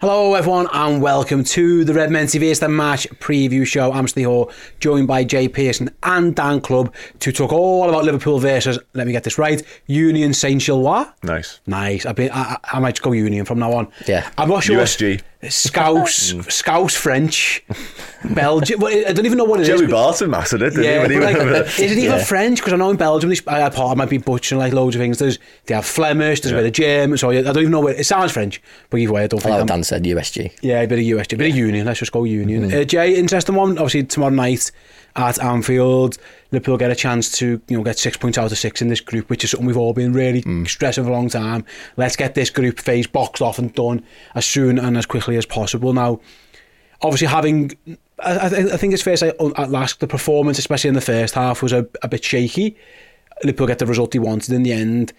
Hello, everyone, and welcome to the Red Men TV. It's the match preview show. I'm Steve Hall, joined by Jay Pearson and Dan Club to talk all about Liverpool versus, let me get this right, Union Saint Gilloise. Nice. Nice. I've been, I, I might just go Union from now on. Yeah. I'm not sure. USG. Scouse, hmm. Scouse French, Belgium. Well, I don't even know what it is. Joey Barton mastered it, didn't Yeah, he? when he like, is it even Yeah. French? Because I know in Belgium, they, I, I uh, might be butchering like loads of things. There's they have Flemish, there's a bit of German, so I don't even know where it sounds French. But either way, I don't think like what Dan said, USG. yeah, a bit of USG, a bit of Union. Let's just go Union. Mm-hmm. Uh, Jay, interesting one. Obviously, tomorrow night at Anfield, Liverpool get a chance to you know get six points out of six in this group, which is something we've all been really mm. stressing for a long time. Let's get this group phase boxed off and done as soon and as quickly as possible. Now, obviously, having I, I, think- it's fair to say at Lask the performance, especially in the first half, was a, a bit shaky. Liverpool get the result he wanted in the end.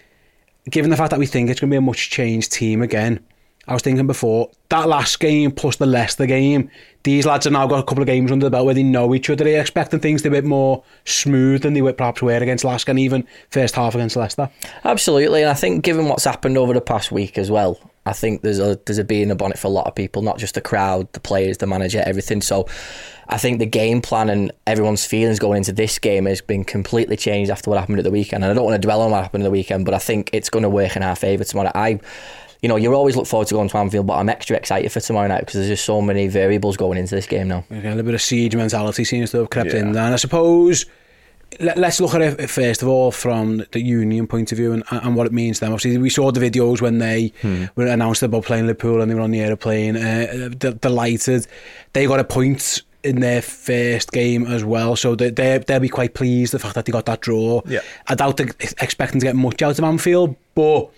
Given the fact that we think it's going to be a much changed team again, I was thinking before that last game plus the Leicester game, these lads have now got a couple of games under the belt where they know each other. They're expecting things to be a bit more smooth than they were perhaps were against Leicester and even first half against Leicester. Absolutely, and I think given what's happened over the past week as well, I think there's a there's a bee in the bonnet for a lot of people, not just the crowd, the players, the manager, everything. So I think the game plan and everyone's feelings going into this game has been completely changed after what happened at the weekend. And I don't want to dwell on what happened at the weekend, but I think it's going to work in our favour tomorrow. I you know, you always look forward to going to Anfield, but I'm extra excited for tomorrow night because there's just so many variables going into this game now. Again, a little bit of siege mentality seems to have crept in. Yeah. And I suppose let, let's look at it first of all from the union point of view and, and what it means to them. Obviously, we saw the videos when they were announced about playing Liverpool and they were on the aeroplane, uh, de- delighted. They got a point in their first game as well, so they, they, they'll be quite pleased the fact that they got that draw. Yeah. I doubt they're expecting to get much out of Anfield, but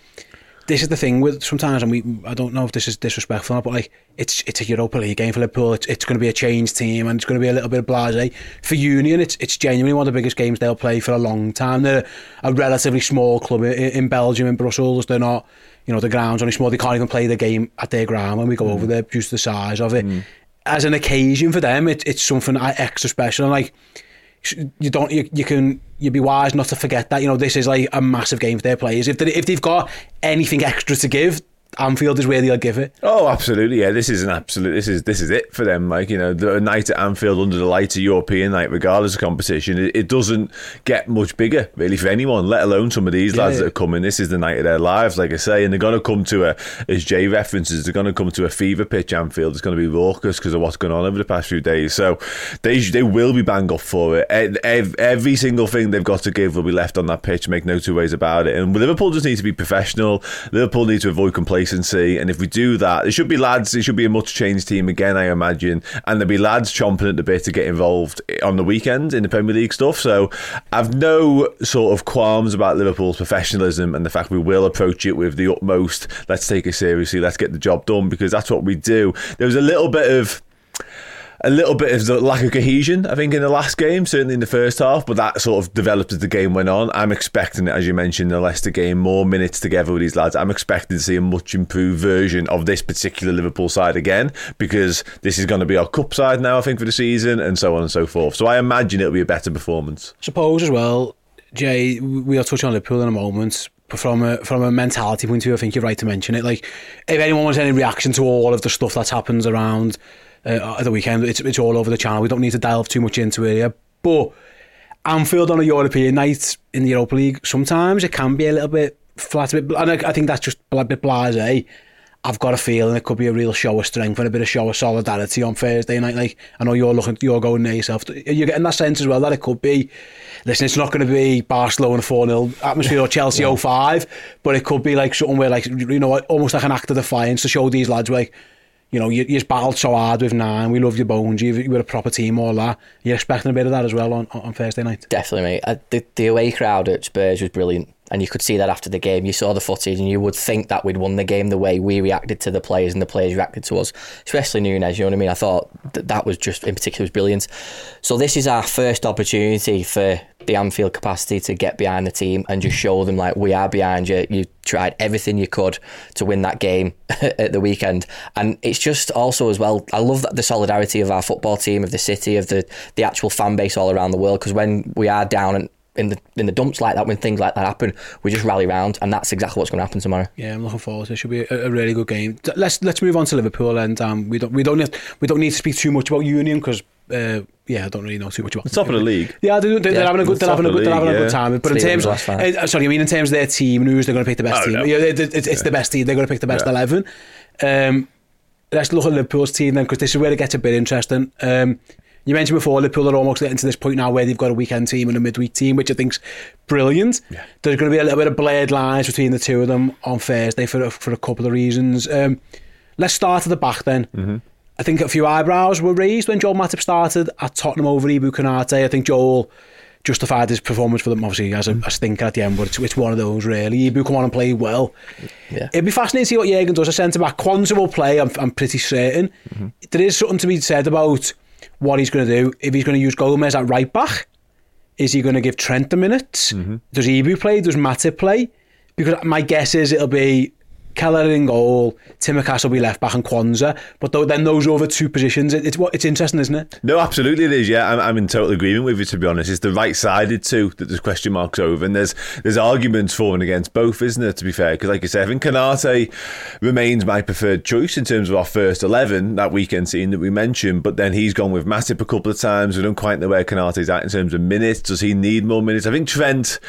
this is the thing with sometimes, and we I don't know if this is disrespectful, not, but like it's it's a Europa League game for Liverpool. It's, it's going to be a changed team, and it's going to be a little bit of blasé. For Union, it's it's genuinely one of the biggest games they'll play for a long time. They're a relatively small club in, in Belgium, in Brussels. They're not, you know, the ground's only small. They can't even play the game at their ground when we go mm. over there, just the size of it. Mm. As an occasion for them, it, it's something extra special, and like you don't you, you can you'd be wise not to forget that you know this is like a massive game for their players. If they, if they've got anything extra to give Anfield is where they'll give it Oh, absolutely! Yeah, this is an absolute. This is this is it for them. Like you know, the night at Anfield under the lights, a European night, regardless of competition, it, it doesn't get much bigger really for anyone. Let alone some of these lads that are coming. This is the night of their lives, like I say, and they're going to come to a, as Jay references, they're going to come to a fever pitch. Anfield It's going to be raucous because of what's going on over the past few days. So they they will be bang up for it. Ev- ev- Every single thing they've got to give will be left on that pitch. Make no two ways about it. And Liverpool just need to be professional. Liverpool need to avoid complacency. And if we do that, it should be lads. It should be a much changed team again, I imagine. And there'll be lads chomping at the bit to get involved on the weekend in the Premier League stuff. So I've no sort of qualms about Liverpool's professionalism and the fact we will approach it with the utmost. Let's take it seriously. Let's get the job done because that's what we do. There was a little bit of a little bit of the lack of cohesion, I think, in the last game, certainly in the first half, but that sort of developed as the game went on. I'm expecting, as you mentioned, the Leicester game, more minutes together with these lads. I'm expecting to see a much improved version of this particular Liverpool side again, because this is going to be our cup side now, I think, for the season, and so on and so forth. So I imagine it'll be a better performance. suppose as well Jay we'll touch on Liverpool in a moment from a from a mentality point of view I think you're right to mention it like if anyone wants any reaction to all of the stuff that happens around uh, at the weekend it's, it's all over the channel we don't need to delve too much into it here but Anfield on a European night in the Europa League, sometimes it can be a little bit flat, a bit, and I, I think that's just a bit blasé. I've got a feeling it could be a real show of strength and a bit of show of solidarity on Thursday night. Like I know you're looking, you're going there yourself. You're getting that sense as well that it could be. Listen, it's not going to be Barcelona four 0 atmosphere or Chelsea yeah. 05, but it could be like something where like you know almost like an act of defiance to show these lads like. You know, you, you've battled so hard with nine. We love your bones. You've, you're a proper team, all that. You're expecting a bit of that as well on, on Thursday night. Definitely, mate. Uh, the, the away crowd at Spurs was brilliant and you could see that after the game. You saw the footage, and you would think that we'd won the game the way we reacted to the players and the players reacted to us, especially Nunez. You know what I mean? I thought that, that was just in particular was brilliant. So this is our first opportunity for the Anfield capacity to get behind the team and just show them like we are behind you. You tried everything you could to win that game at the weekend, and it's just also as well. I love that the solidarity of our football team, of the city, of the the actual fan base all around the world. Because when we are down and in the in the dumps like that when things like that happen we just rally round and that's exactly what's going to happen tomorrow yeah i'm looking forward to it should be a, a really good game let's let's move on to liverpool and um we don't we don't need, we don't need to speak too much about union because uh, yeah, I don't really know too much about the top of the league. Yeah, they're, they're yeah, having a good, they're having a good, league, they're having a good time. But it's in terms, uh, sorry, I mean in terms of their team news, they're going to pick the best oh, team. No. Yeah, it's, it's, yeah. it's the best team. They're going to pick the best yeah. eleven. Um, let's look at Liverpool's team then, because this is where it gets a bit interesting. Um, You mentioned before Liverpool are almost getting to this point now where they've got a weekend team and a midweek team, which I think's brilliant. Yeah. There's going to be a little bit of blurred lines between the two of them on Thursday for for a couple of reasons. Um, let's start at the back then. Mm -hmm. I think a few eyebrows were raised when Joel Matip started at Tottenham over Ibu Kanate. I think Joel justified his performance for them, obviously, as a, mm. a stinker at the end, but it's, it's one of those, really. Ibu come on and play well. Yeah. It'd be fascinating to see what Jurgen does. A centre-back, Quantum will play, I'm, I'm pretty certain. Mm -hmm. There is something to be said about what he's going to do. If he's going to use Gomez at right back, is he going to give Trent the minutes? Mm-hmm. Does Ibou play? Does Matip play? Because my guess is it'll be Kelleher in goal, Tsimikas will be left back and Quansah. But th- then those other two positions, it, it's what it's interesting, isn't it? No, absolutely it is. Yeah, I'm, I'm in total agreement with you. To be honest, it's the right-sided two that there's question marks over, and there's there's arguments for and against both, isn't it? To be fair, because like I said, I think Konate remains my preferred choice in terms of our first eleven that weekend scene that we mentioned. But then he's gone with Matip a couple of times. We don't quite know where Konate's at in terms of minutes. Does he need more minutes? I think Trent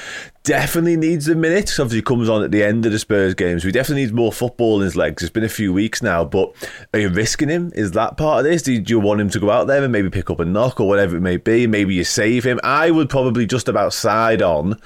definitely needs the minutes. Obviously, comes on at the end of the Spurs games. We definitely need more football in his legs. It's been a few weeks now, but are you risking him? Is that part of this? Do you want him to go out there and maybe pick up a knock or whatever it may be? Maybe you save him. I would probably just about side on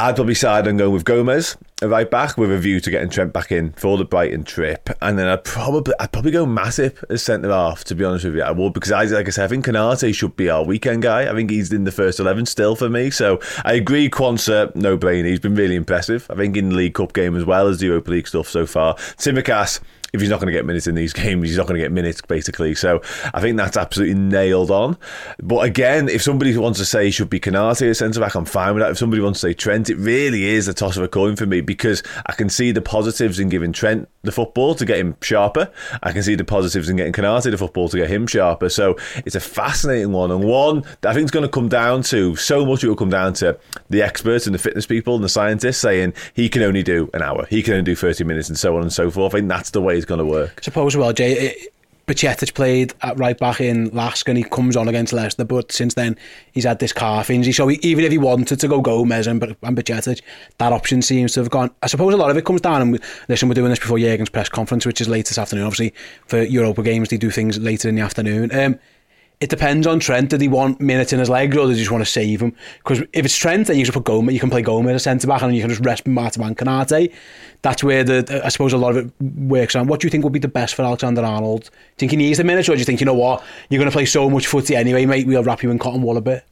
I'd probably side on going with Gomez right back with a view to getting Trent back in for the Brighton trip, and then I'd probably I'd probably go Matip as centre half. To be honest with you, I would because I like I said, I think Konate should be our weekend guy. I think he's in the first eleven still for me. So I agree, Quansah, no brainer. He's been really impressive. I think in the League Cup game as well as the Europa League stuff so far. Tsimikas if he's not going to get minutes in these games, he's not going to get minutes basically. So I think that's absolutely nailed on. But again, if somebody wants to say he should be Konate at centre back, I'm fine with that. If somebody wants to say Trent, it really is a toss of a coin for me because I can see the positives in giving Trent the football to get him sharper. I can see the positives in getting Konate the football to get him sharper. So it's a fascinating one and one that I think is going to come down to so much. It will come down to the experts and the fitness people and the scientists saying he can only do an hour, he can only do 30 minutes, and so on and so forth. I think that's the way is going to work. Suppose well, Jay. Bajcetic played at right back in Lask and he comes on against Leicester, but since then he's had this calf injury. So he, even if he wanted to go Gomez and, and Bajcetic, that option seems to have gone. I suppose a lot of it comes down, and listen, we're doing this before Jurgen's press conference, which is late this afternoon. Obviously, for Europa games, they do things later in the afternoon. Um, it depends on Trent. Did he want minutes in his legs or did he just want to save him? Because if it's Trent, then you just put Gomez. You can play Gomez as centre back and you can just rest Martin and Konate. That's where the I suppose a lot of it works on. What do you think would be the best for Alexander Arnold? Do you think he needs the minutes, or do you think you know what you're going to play so much footy anyway, mate? We'll wrap you in cotton wool a bit.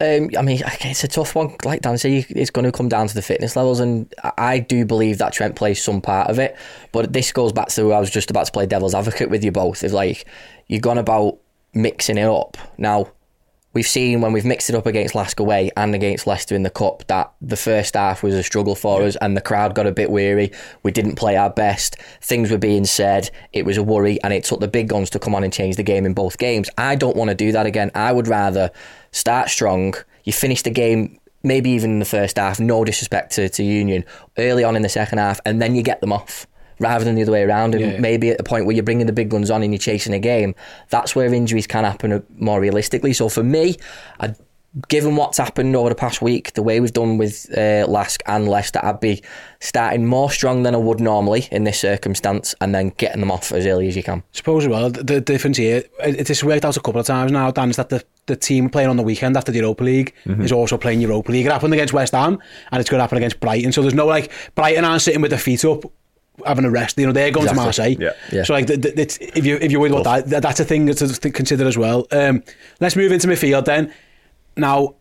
Um, I mean, it's a tough one. Like Dan said, it's going to come down to the fitness levels, and I do believe that Trent plays some part of it. But this goes back to I was just about to play devil's advocate with you both. If like you're gone about mixing it up. Now, we've seen when we've mixed it up against Lask away and against Leicester in the Cup that the first half was a struggle for us and the crowd got a bit weary. We didn't play our best. Things were being said. It was a worry and it took the big guns to come on and change the game in both games. I don't want to do that again. I would rather start strong. You finish the game maybe even in the first half, no disrespect to, to Union, early on in the second half, and then you get them off rather than the other way around. And yeah. maybe at the point where you're bringing the big guns on and you're chasing a game, that's where injuries can happen more realistically. So for me, I given what's happened over the past week, the way we've done with uh, Lask and Leicester, I'd be starting more strong than I would normally in this circumstance and then getting them off as early as you can. suppose well, the, the difference here, it, it's worked out a couple of times now, Dan, is that the, the team playing on the weekend after the Europa League is also playing Europa League. It happened against West Ham, and it's going to happen against Brighton. So there's no like, Brighton aren't sitting with their feet up, having a rest. You know, they're going Exactly. to Marseille. Yeah. Yeah. So like, the, it's, if you if you're worried about that, that, that's a thing to th- consider as well. Um, let's move into midfield then. Now,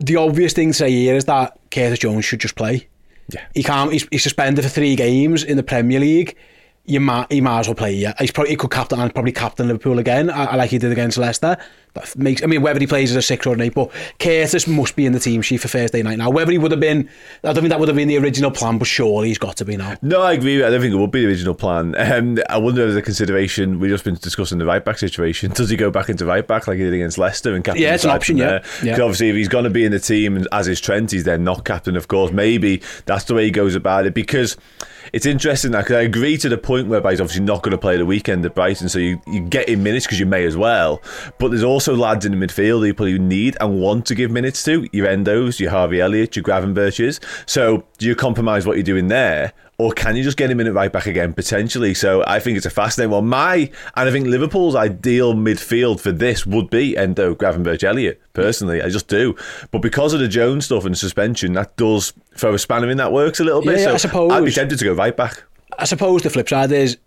the obvious thing to say here is that Curtis Jones should just play. Yeah. He can't. He's, he's suspended for three games in the Premier League. You might, he might as well play. Yeah, he's probably he could captain and probably captain Liverpool again, like he did against Leicester. That makes. I mean, whether he plays as a six or an eight, but Curtis must be in the team sheet for Thursday night now. Whether he would have been, I don't think that would have been the original plan, but surely he's got to be now. No, I agree. I don't think it would be the original plan. Um, I wonder if there's a consideration. We've just been discussing the right back situation. Does he go back into right back like he did against Leicester and captain? Yeah, it's an option, yeah. Yeah. obviously, if he's going to be in the team and as is Trent, he's then not captain. Of course, maybe that's the way he goes about it because. It's interesting that 'cause I agree to the point whereby he's obviously not going to play the weekend at Brighton, so you, you get in minutes because you may as well. But there's also lads in the midfield who probably need and want to give minutes to your Endos, your Harvey Elliott, your Gravenberches. So do you compromise what you're doing there, or can you just get him in at right back again potentially? So I think it's a fascinating one. My and I think Liverpool's ideal midfield for this would be Endo, Gravenberch, Elliott. Personally, I just do. But because of the Jones stuff and suspension, that does throw a spanner in that works a little bit. Yeah, so I suppose. I'd be tempted to go right back. I suppose the flip side is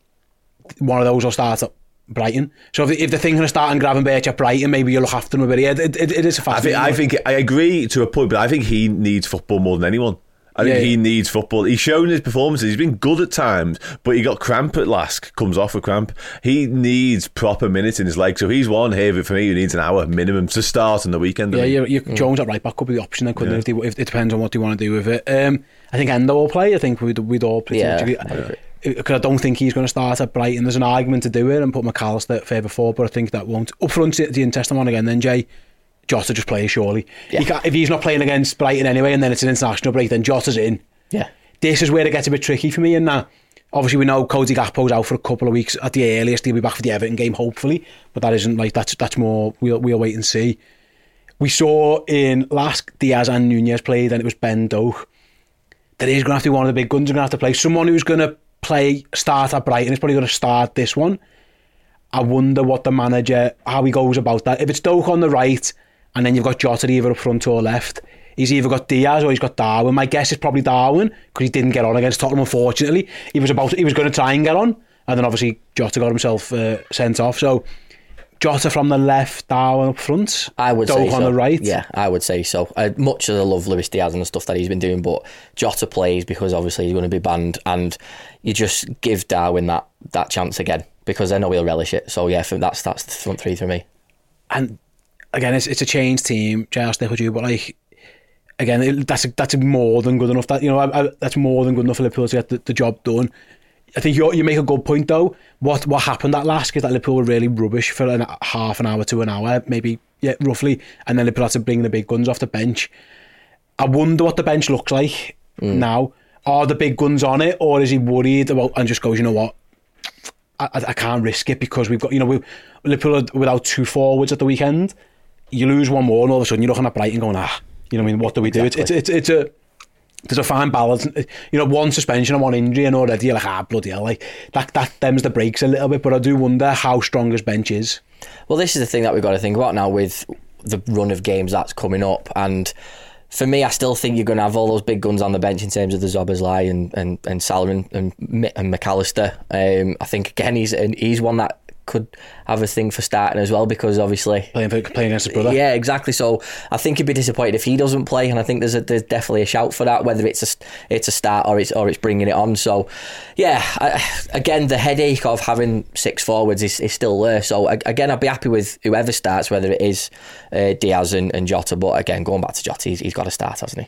one of those will start at Brighton. So if, if they're thinking of starting Gravenberch at Brighton, maybe you'll look after them a bit. Yeah, it, it, it is a I think. I think I agree to a point, but I think he needs football more than anyone. I think Yeah, he yeah. needs football. He's shown his performances. He's been good at times, but he got cramp at Lask. Comes off a cramp. He needs proper minutes in his leg. So he's one here for me who needs an hour minimum to start on the weekend. I Yeah, think. you, you, Jones at right back could be the option then, couldn't it? If, if it depends on what you want to do with it. Um, I think Endo will play. I think we'd, we'd all pretty Yeah, much agree. Because I don't think he's going to start at Brighton. There's an argument to do it and put McAllister further forward, but I think that won't. Up front, the interesting one again, then Jay. Jota just plays surely. Yeah. He if he's not playing against Brighton anyway, and then it's an international break, then Jota's in. Yeah. This is where it gets a bit tricky for me. And that obviously we know Cody Gakpo's out for a couple of weeks at the earliest. He'll be back for the Everton game, hopefully. But that isn't like that's that's more. We'll we'll wait and see. We saw in Lask Diaz and Nunez played, and it was Ben Doak. That is going to have to be one of the big guns. Going to have to play someone who's going to play start at Brighton. Is probably going to start this one. I wonder what the manager how he goes about that. If it's Doak on the right, and then you've got Jota either up front or left. He's either got Diaz or he's got Darwin. My guess is probably Darwin because he didn't get on against Tottenham. Unfortunately, he was about he was going to try and get on, and then obviously Jota got himself uh, sent off. So Jota from the left, Darwin up front. I would say on so. the right. Yeah, I would say so. Uh, much as I love Luis Diaz and the stuff that he's been doing, but Jota plays because obviously he's going to be banned, and you just give Darwin that that chance again because I know he'll relish it. So yeah, that's that's the front three for me. and again, it's it's a change team. I'll stick with you, but like again, it, that's that's more than good enough. That you know, I, I, that's more than good enough for Liverpool to get the, the job done. I think you you make a good point though. What what happened at Lask is that Liverpool were really rubbish for an, half an hour to an hour, maybe yeah, roughly, and then Liverpool had to bring the big guns off the bench. I wonder what the bench looks like now. Are the big guns on it, or is he worried about and just goes, you know what? I, I I can't risk it because we've got you know we Liverpool without two forwards at the weekend. You lose one more, and all of a sudden you're looking at Brighton going, ah, you know what I mean? What do we do? It's, it's it's it's a there's a fine balance. You know, one suspension and one injury, and already you're like, ah, bloody hell, like that that them's the breaks a little bit. But I do wonder how strong his bench is. Well, this is the thing that we've got to think about now with the run of games that's coming up. And for me, I still think you're going to have all those big guns on the bench in terms of the Szoboszlai and, and, and Salah and, and, and McAllister. Um, I think, again, he's, he's one that could have a thing for starting as well because obviously. Playing for, playing against his brother. Yeah, exactly. So I think he'd be disappointed if he doesn't play, and I think there's a, there's definitely a shout for that, whether it's a it's a start or it's or it's bringing it on. So yeah, I, again, the headache of having six forwards is, is still there. So again, I'd be happy with whoever starts, whether it is uh, Diaz and, and Jota. But again, going back to Jota, he's, he's got to start, hasn't he?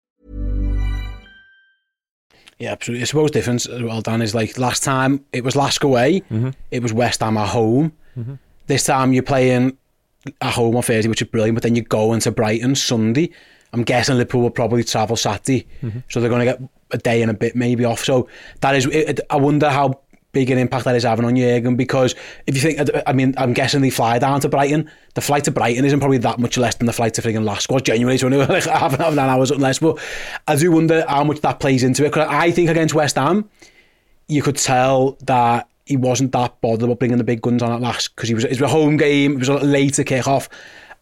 Yeah, absolutely. I suppose difference as well, Dan, is like last time it was Lask away, mm-hmm. it was West Ham at home. Mm-hmm. This time you're playing at home on Thursday, which is brilliant, but then you go into Brighton Sunday. I'm guessing Liverpool will probably travel Saturday, mm-hmm. so they're going to get a day and a bit maybe off. So that is, it- I wonder how big an impact that is having on Jurgen because if you think, I mean, I'm guessing they fly down to Brighton. The flight to Brighton isn't probably that much less than the flight to freaking Lask was. Genuinely, only like half an hour or less. But I do wonder how much that plays into it. Because I think against West Ham, you could tell that he wasn't that bothered about bringing the big guns on at last because he was it was a home game. It was a later kick off.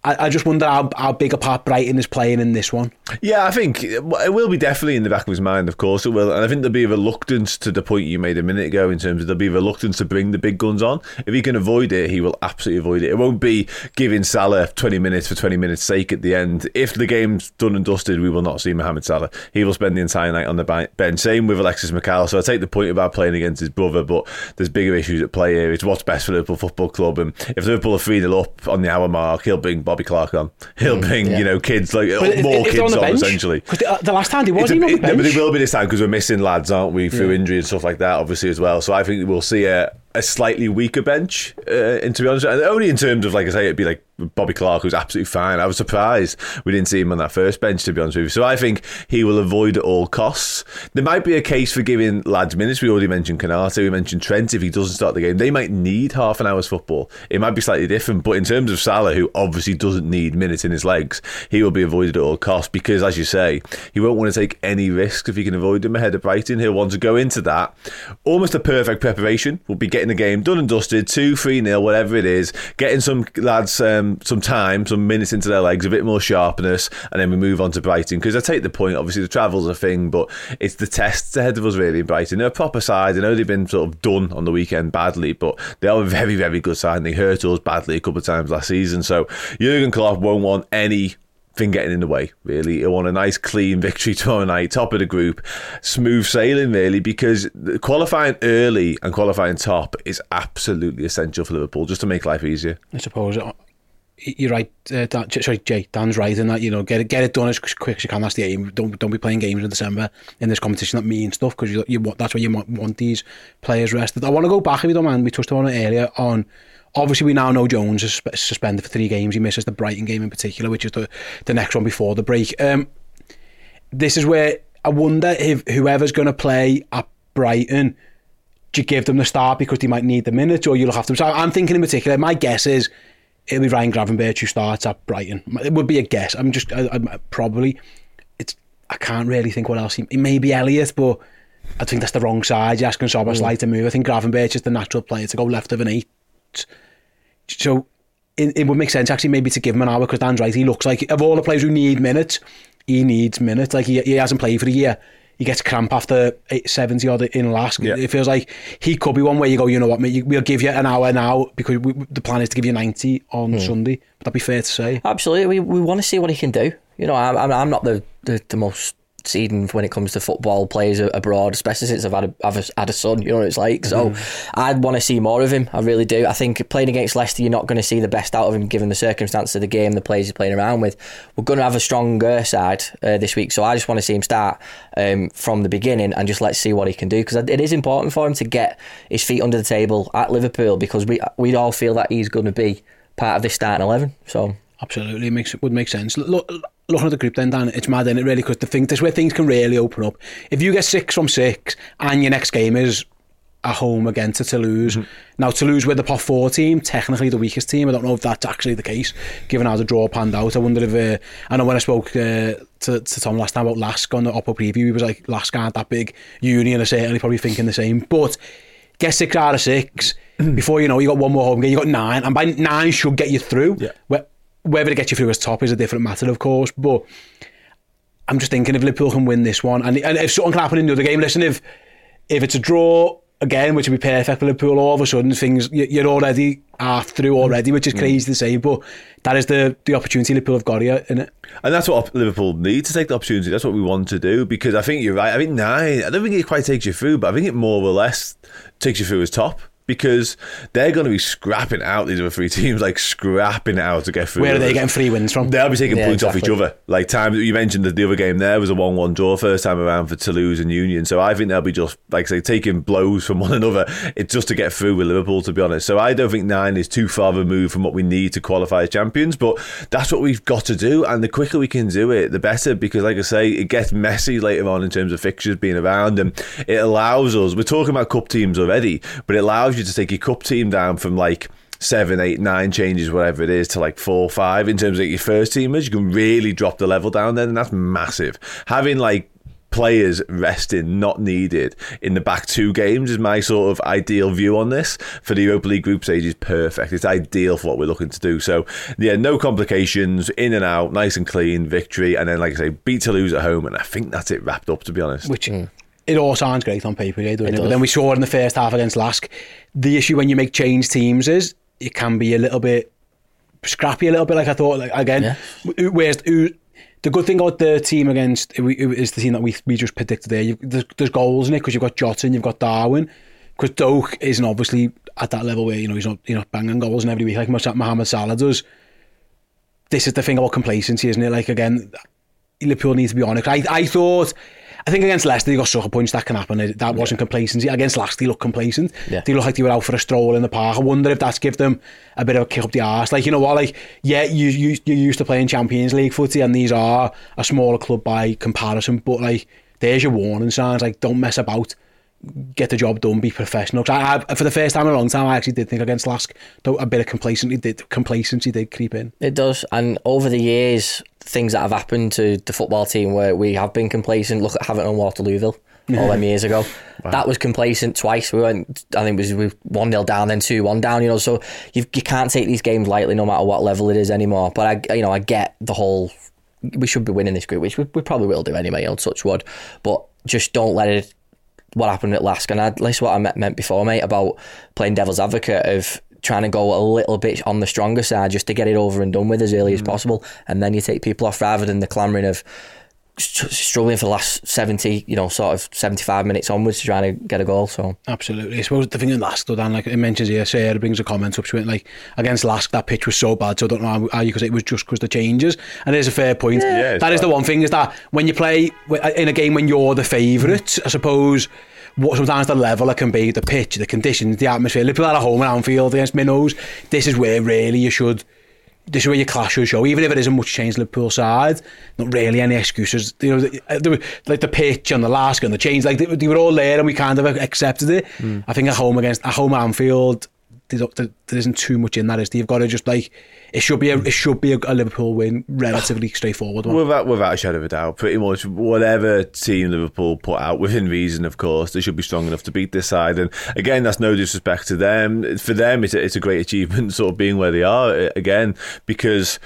I, I just wonder how, how big a part Brighton is playing in this one. Yeah, I think it will be definitely in the back of his mind, of course it will. And I think there'll be a reluctance to the point you made a minute ago in terms of there'll be a reluctance to bring the big guns on. If he can avoid it, he will absolutely avoid it. It won't be giving Salah 20 minutes for 20 minutes' sake at the end. If the game's done and dusted, we will not see Mohamed Salah. He will spend the entire night on the bench. Same with Alexis McAllister. So I take the point about playing against his brother, but there's bigger issues at play here. It's what's best for Liverpool Football Club. And if Liverpool are 3 0 up on the hour mark, he'll bring Bobby Clark on. He'll bring, yeah. you know, kids like But more if kids the on, bench, essentially. 'cause the, the last time he was he on the it- but it will be this time because we're missing lads, aren't we, through injury and stuff like that, obviously as well. So I think we'll see a, a slightly weaker bench. Uh, and to be honest, and only in terms of like I say, it'd be like Bobby Clark, who's absolutely fine. I was surprised we didn't see him on that first bench. To be honest with you, so I think he will avoid at all costs. There might be a case for giving lads minutes. We already mentioned Konate, we mentioned Trent. If he doesn't start the game, they might need half an hour's football. It might be slightly different, but in terms of Salah, who obviously doesn't need minutes in his legs, he will be avoided at all costs because, as you say, he won't want to take any risks if he can avoid them ahead of Brighton. He'll want to go into that almost a perfect preparation. We'll be getting the game done and dusted, two, three nil, whatever it is, getting some lads um, some time, some minutes into their legs, a bit more sharpness, and then we move on to Brighton. Because I take the point, obviously the travel's a thing, but it's the tests ahead of us really in Brighton. They're a proper side. I know they've been sort of done on the weekend badly, but they are a very, very good side. And they hurt us badly a couple of times last season. So Jurgen Klopp won't want any thing getting in the way, really. He'll want a nice, clean victory tomorrow night, top of the group, smooth sailing, really, because qualifying early and qualifying top is absolutely essential for Liverpool just to make life easier. I suppose uh, you're right. Uh, Dan, sorry, Jay. Dan's right in that you know get it get it done as quick as you can. That's the aim. Don't don't be playing games in December in this competition that mean stuff because you, you want that's where you want, want these players rested. I want to go back if you don't mind. We touched on it earlier on. Obviously, we now know Jones is suspended for three games. He misses the Brighton game in particular, which is the the next one before the break. Um, this is where I wonder if whoever's going to play at Brighton, do you give them the start because they might need the minutes, or you'll have to. So I'm thinking in particular. My guess is it'll be Ryan Gravenberch who starts at Brighton. It would be a guess. I'm just I, I'm probably. It's I can't really think what else. He, it may be Elliott, but I think that's the wrong side. You're asking Szoboszlai mm. to move. I think Gravenberch is the natural player to go left of an eight. So it, it would make sense actually maybe to give him an hour because Dan's right. He looks like of all the players who need minutes, he needs minutes. Like he, he hasn't played for a year. He gets cramp after eight, 70 odd in Lask. Yeah. It feels like he could be one where you go, you know what, mate, we'll give you an hour now because we, the plan is to give you 90 on hmm. Sunday. Would that be fair to say? Absolutely, we, we want to see what he can do. You know, I'm I'm, I'm not the, the, the most seeding when it comes to football players abroad, especially since I've had a, I've a- had a son. You know what it's like. So I'd want to see more of him. I really do. I think playing against Leicester, you're not going to see the best out of him given the circumstances of the game, the players he's playing around with. We're going to have a stronger side uh, this week, so I just want to see him start um, from the beginning and just let's see what he can do because it is important for him to get his feet under the table at Liverpool because we we all feel that he's going to be part of this starting eleven. So. Absolutely, it makes it would make sense. Look, looking at the group then, Dan, it's mad, is it really? Because the thing, this is where things can really open up. If you get six from six and your next game is at home again to Toulouse. Mm-hmm. Now, Toulouse with the pot four team, technically the weakest team. I don't know if that's actually the case, given how the draw panned out. I wonder if, uh, I know when I spoke uh, to, to Tom last time about Lask on the upper preview, he was like, Lask aren't that big union, I certainly probably thinking the same. But get six out of six, before you know, you got one more home game, you got nine, and by nine should get you through. Yeah. Whether it gets you through as top is a different matter, of course, but I'm just thinking if Liverpool can win this one, and, and if something can happen in the other game, listen, if if it's a draw again, which would be perfect for Liverpool, all of a sudden things you're already half through already, which is mm. crazy to say, but that is the the opportunity Liverpool have got here, isn't it? And that's what Liverpool need to take the opportunity. That's what we want to do because I think you're right. I think nine. I don't think it quite takes you through, but I think it more or less takes you through as top because they're going to be scrapping out these other three teams, like scrapping out to get through. Where are they getting three wins from? They'll be taking yeah, points exactly. off each other. Like time you mentioned that the other game there was a one-one draw first time around for Toulouse and Union, so I think they'll be just like I say taking blows from one another. It's just to get through with Liverpool, to be honest. So I don't think nine is too far removed from what we need to qualify as champions, but that's what we've got to do, and the quicker we can do it, the better. Because like I say, it gets messy later on in terms of fixtures being around, and it allows us. We're talking about cup teams already, but it allows you to take your cup team team down from like seven, eight, nine changes, whatever it is, to like four, five in terms of your first teamers, you can really drop the level down then, and that's massive. Having like players resting not needed in the back two games is my sort of ideal view on this. For the Europa League group stage is perfect. It's ideal for what we're looking to do. So yeah no complications in and out nice and clean victory and then like I say beat Toulouse at home and I think that's it wrapped up to be honest. Which mm it all sounds great on paper, yeah, doesn't it? it? But then we saw it in the first half against Lask. The issue when you make change teams is it can be a little bit scrappy, a little bit like I thought. Like again, yeah. where's who, the good thing about the team against is the team that we we just predicted there. There's, there's, goals in it because you've got Jota and you've got Darwin. Because Doak isn't obviously at that level where you know he's not you know banging goals in every week like Mohamed Salah does. This is the thing about complacency, isn't it? Like again, Liverpool needs to be honest. I I thought I think against Leicester, they got sucker points. That can happen. That wasn't complacency. Against Leicester, they looked complacent. Yeah. They looked like they were out for a stroll in the park. I wonder if that's give them a bit of a kick up the arse. Like, you know what? Like, yeah, you, you, you're used to playing Champions League footy, and these are a smaller club by comparison. But, like, there's your warning signs. Like, don't mess about. Get the job done. Be professional. I, I, for the first time in a long time, I actually did think against Lask, a bit of complacency did complacency did creep in. It does, and over the years, things that have happened to the football team where we have been complacent. Look at Havant and Waterlooville all them years ago. Wow. That was complacent twice. We went, I think, it was one 0 down, then two one down. You know, so you you can't take these games lightly, no matter what level it is anymore. But I, you know, I get the whole. We should be winning this group, which we, we probably will do anyway. On touch wood, but just don't let it. What happened at Lask, and at least what I meant before, mate, about playing devil's advocate of trying to go a little bit on the stronger side just to get it over and done with as early mm. as possible, and then you take people off rather than the clamouring of struggling for the last 70 you know sort of 75 minutes onwards to try to get a goal so absolutely I suppose the thing in Lask though Dan like it mentions here Sarah brings a comment up to it like against Lask that pitch was so bad so I don't know how you because it was just because the changes and there's a fair point yeah, that is the one thing is that when you play in a game when you're the favourite I suppose what sometimes the level it can be, the pitch, the conditions, the atmosphere. Liverpool at home at Anfield against Minnows. This is where really you should. This is where your clash will show, even if it isn't much change Liverpool side. Not really any excuses. You know, like the pitch and the last and the change, like they, they, were all there, and we kind of accepted it. Mm. I think at home against at home Anfield, there, there isn't too much in that. Is you've got to just like it should be a it should be a, a Liverpool win, relatively straightforward one. Without without a shadow of a doubt, pretty much whatever team Liverpool put out within reason, of course, they should be strong enough to beat this side. And again, that's no disrespect to them. For them, it's a, it's a great achievement, sort of being where they are uh, again, because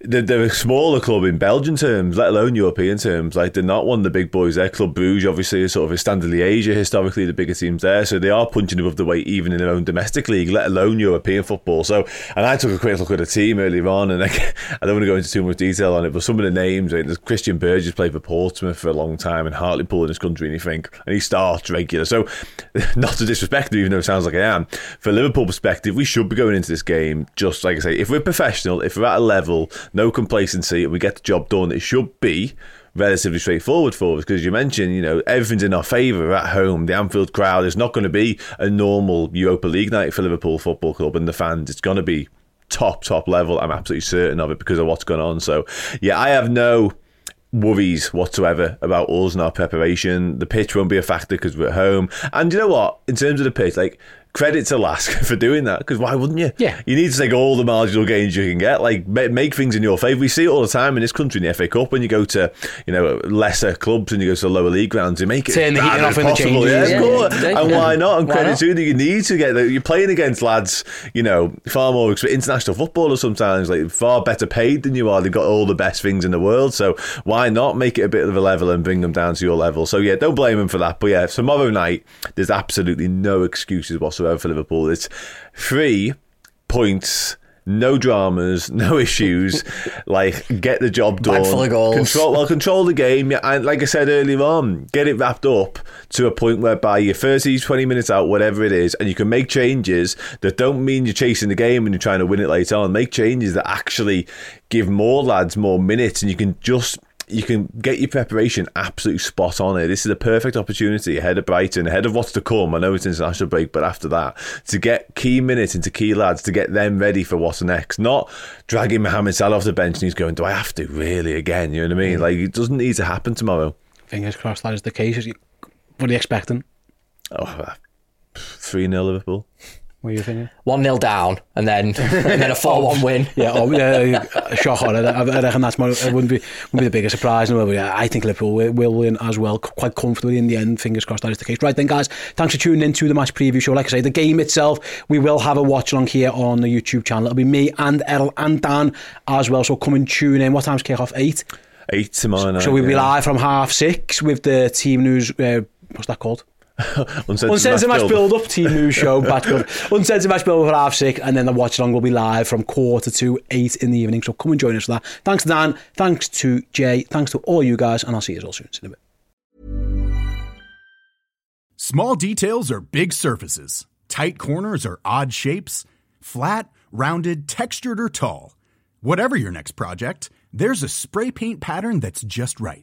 they're, they're, a smaller club in Belgian terms, let alone European terms. Like they're not one of the big boys there. Club Bruges, obviously, is sort of a standard Asia historically, the bigger teams there. So they are punching above the weight even in their own domestic league, let alone European football. So, and I took a quick look at the team earlier on, and I, I don't want to go into too much detail on it, but some of the names, like, there's Christian Burgess played for Portsmouth for a long time and Hartlepool in this country, and you think, and he starts regular. So, not to disrespect him, even though it sounds like I am, for Liverpool perspective, we should be going into this game just like I say, if we're professional, if we're at a level no complacency, and we get the job done. It should be relatively straightforward for us because you mentioned, you know, everything's in our favour at home. The Anfield crowd is not going to be a normal Europa League night for Liverpool Football Club and the fans. It's going to be top top level. I'm absolutely certain of it because of what's gone on. So yeah, I have no worries whatsoever about us and our preparation. The pitch won't be a factor because we're at home. And you know what? In terms of the pitch, like credit to Lask for doing that because why wouldn't you? Yeah. You need to take all the marginal gains you can get, like make things in your favour. We see it all the time in this country in the FA Cup when you go to you know lesser clubs and you go to the lower league grounds, you make it Turn the heating off in the changes. Yeah, Yeah, cool. yeah, and why not? And Why credit not? to you, you need to get that. You're playing against lads, you know, far more international footballers sometimes, like far better paid than you are. They've got all the best things in the world, so why not make it a bit of a level and bring them down to your level? So yeah, don't blame them for that. But yeah, tomorrow night, there's absolutely no excuses whatsoever for Liverpool. It's three points. No dramas, no issues. like get the job done. Bag full of goals. Control, well, control the game. Yeah, and like I said earlier on, get it wrapped up to a point whereby you're 30, 20 minutes out, whatever it is, and you can make changes that don't mean you're chasing the game and you're trying to win it later on. Make changes that actually give more lads more minutes, and you can just you can get your preparation absolutely spot on here. This is a perfect opportunity ahead of Brighton, ahead of what's to come. I know it's international break, but after that, to get key minutes into key lads, to get them ready for what's next. Not dragging Mohamed Salah off the bench and he's going, Do I have to really again? You know what I mean? Mm. Like it doesn't need to happen tomorrow. Fingers crossed that is the case. What are you expecting? Oh, uh, 3 0 Liverpool. What are you thinking? One 0 down, and then and then a four one win. Yeah, oh, yeah, shock on it. I, I reckon that's more, it wouldn't be wouldn't be the biggest surprise in the world. But yeah, I think Liverpool will, will win as well, quite comfortably in the end. Fingers crossed that is the case. Right then, guys, thanks for tuning in to the match preview show. Like I say, the game itself, we will have a watch along here on the YouTube channel. It'll be me and Errol and Dan as well. So come and tune in. What time's kick off? Eight. 8 tomorrow night. So we'll be yeah. live from half six with the team news. Uh, what's that called? Uncensored, Uncensored match build. build up team news show. Match build. Uncensored match build up for half six, and then the watch along will be live from quarter to eight in the evening. So come and join us for that. Thanks to Dan. Thanks to Jay. Thanks to all you guys, and I'll see you all soon. See you in a bit. Small details are big surfaces. Tight corners are odd shapes. Flat, rounded, textured, or tall. Whatever your next project, there's a spray paint pattern that's just right.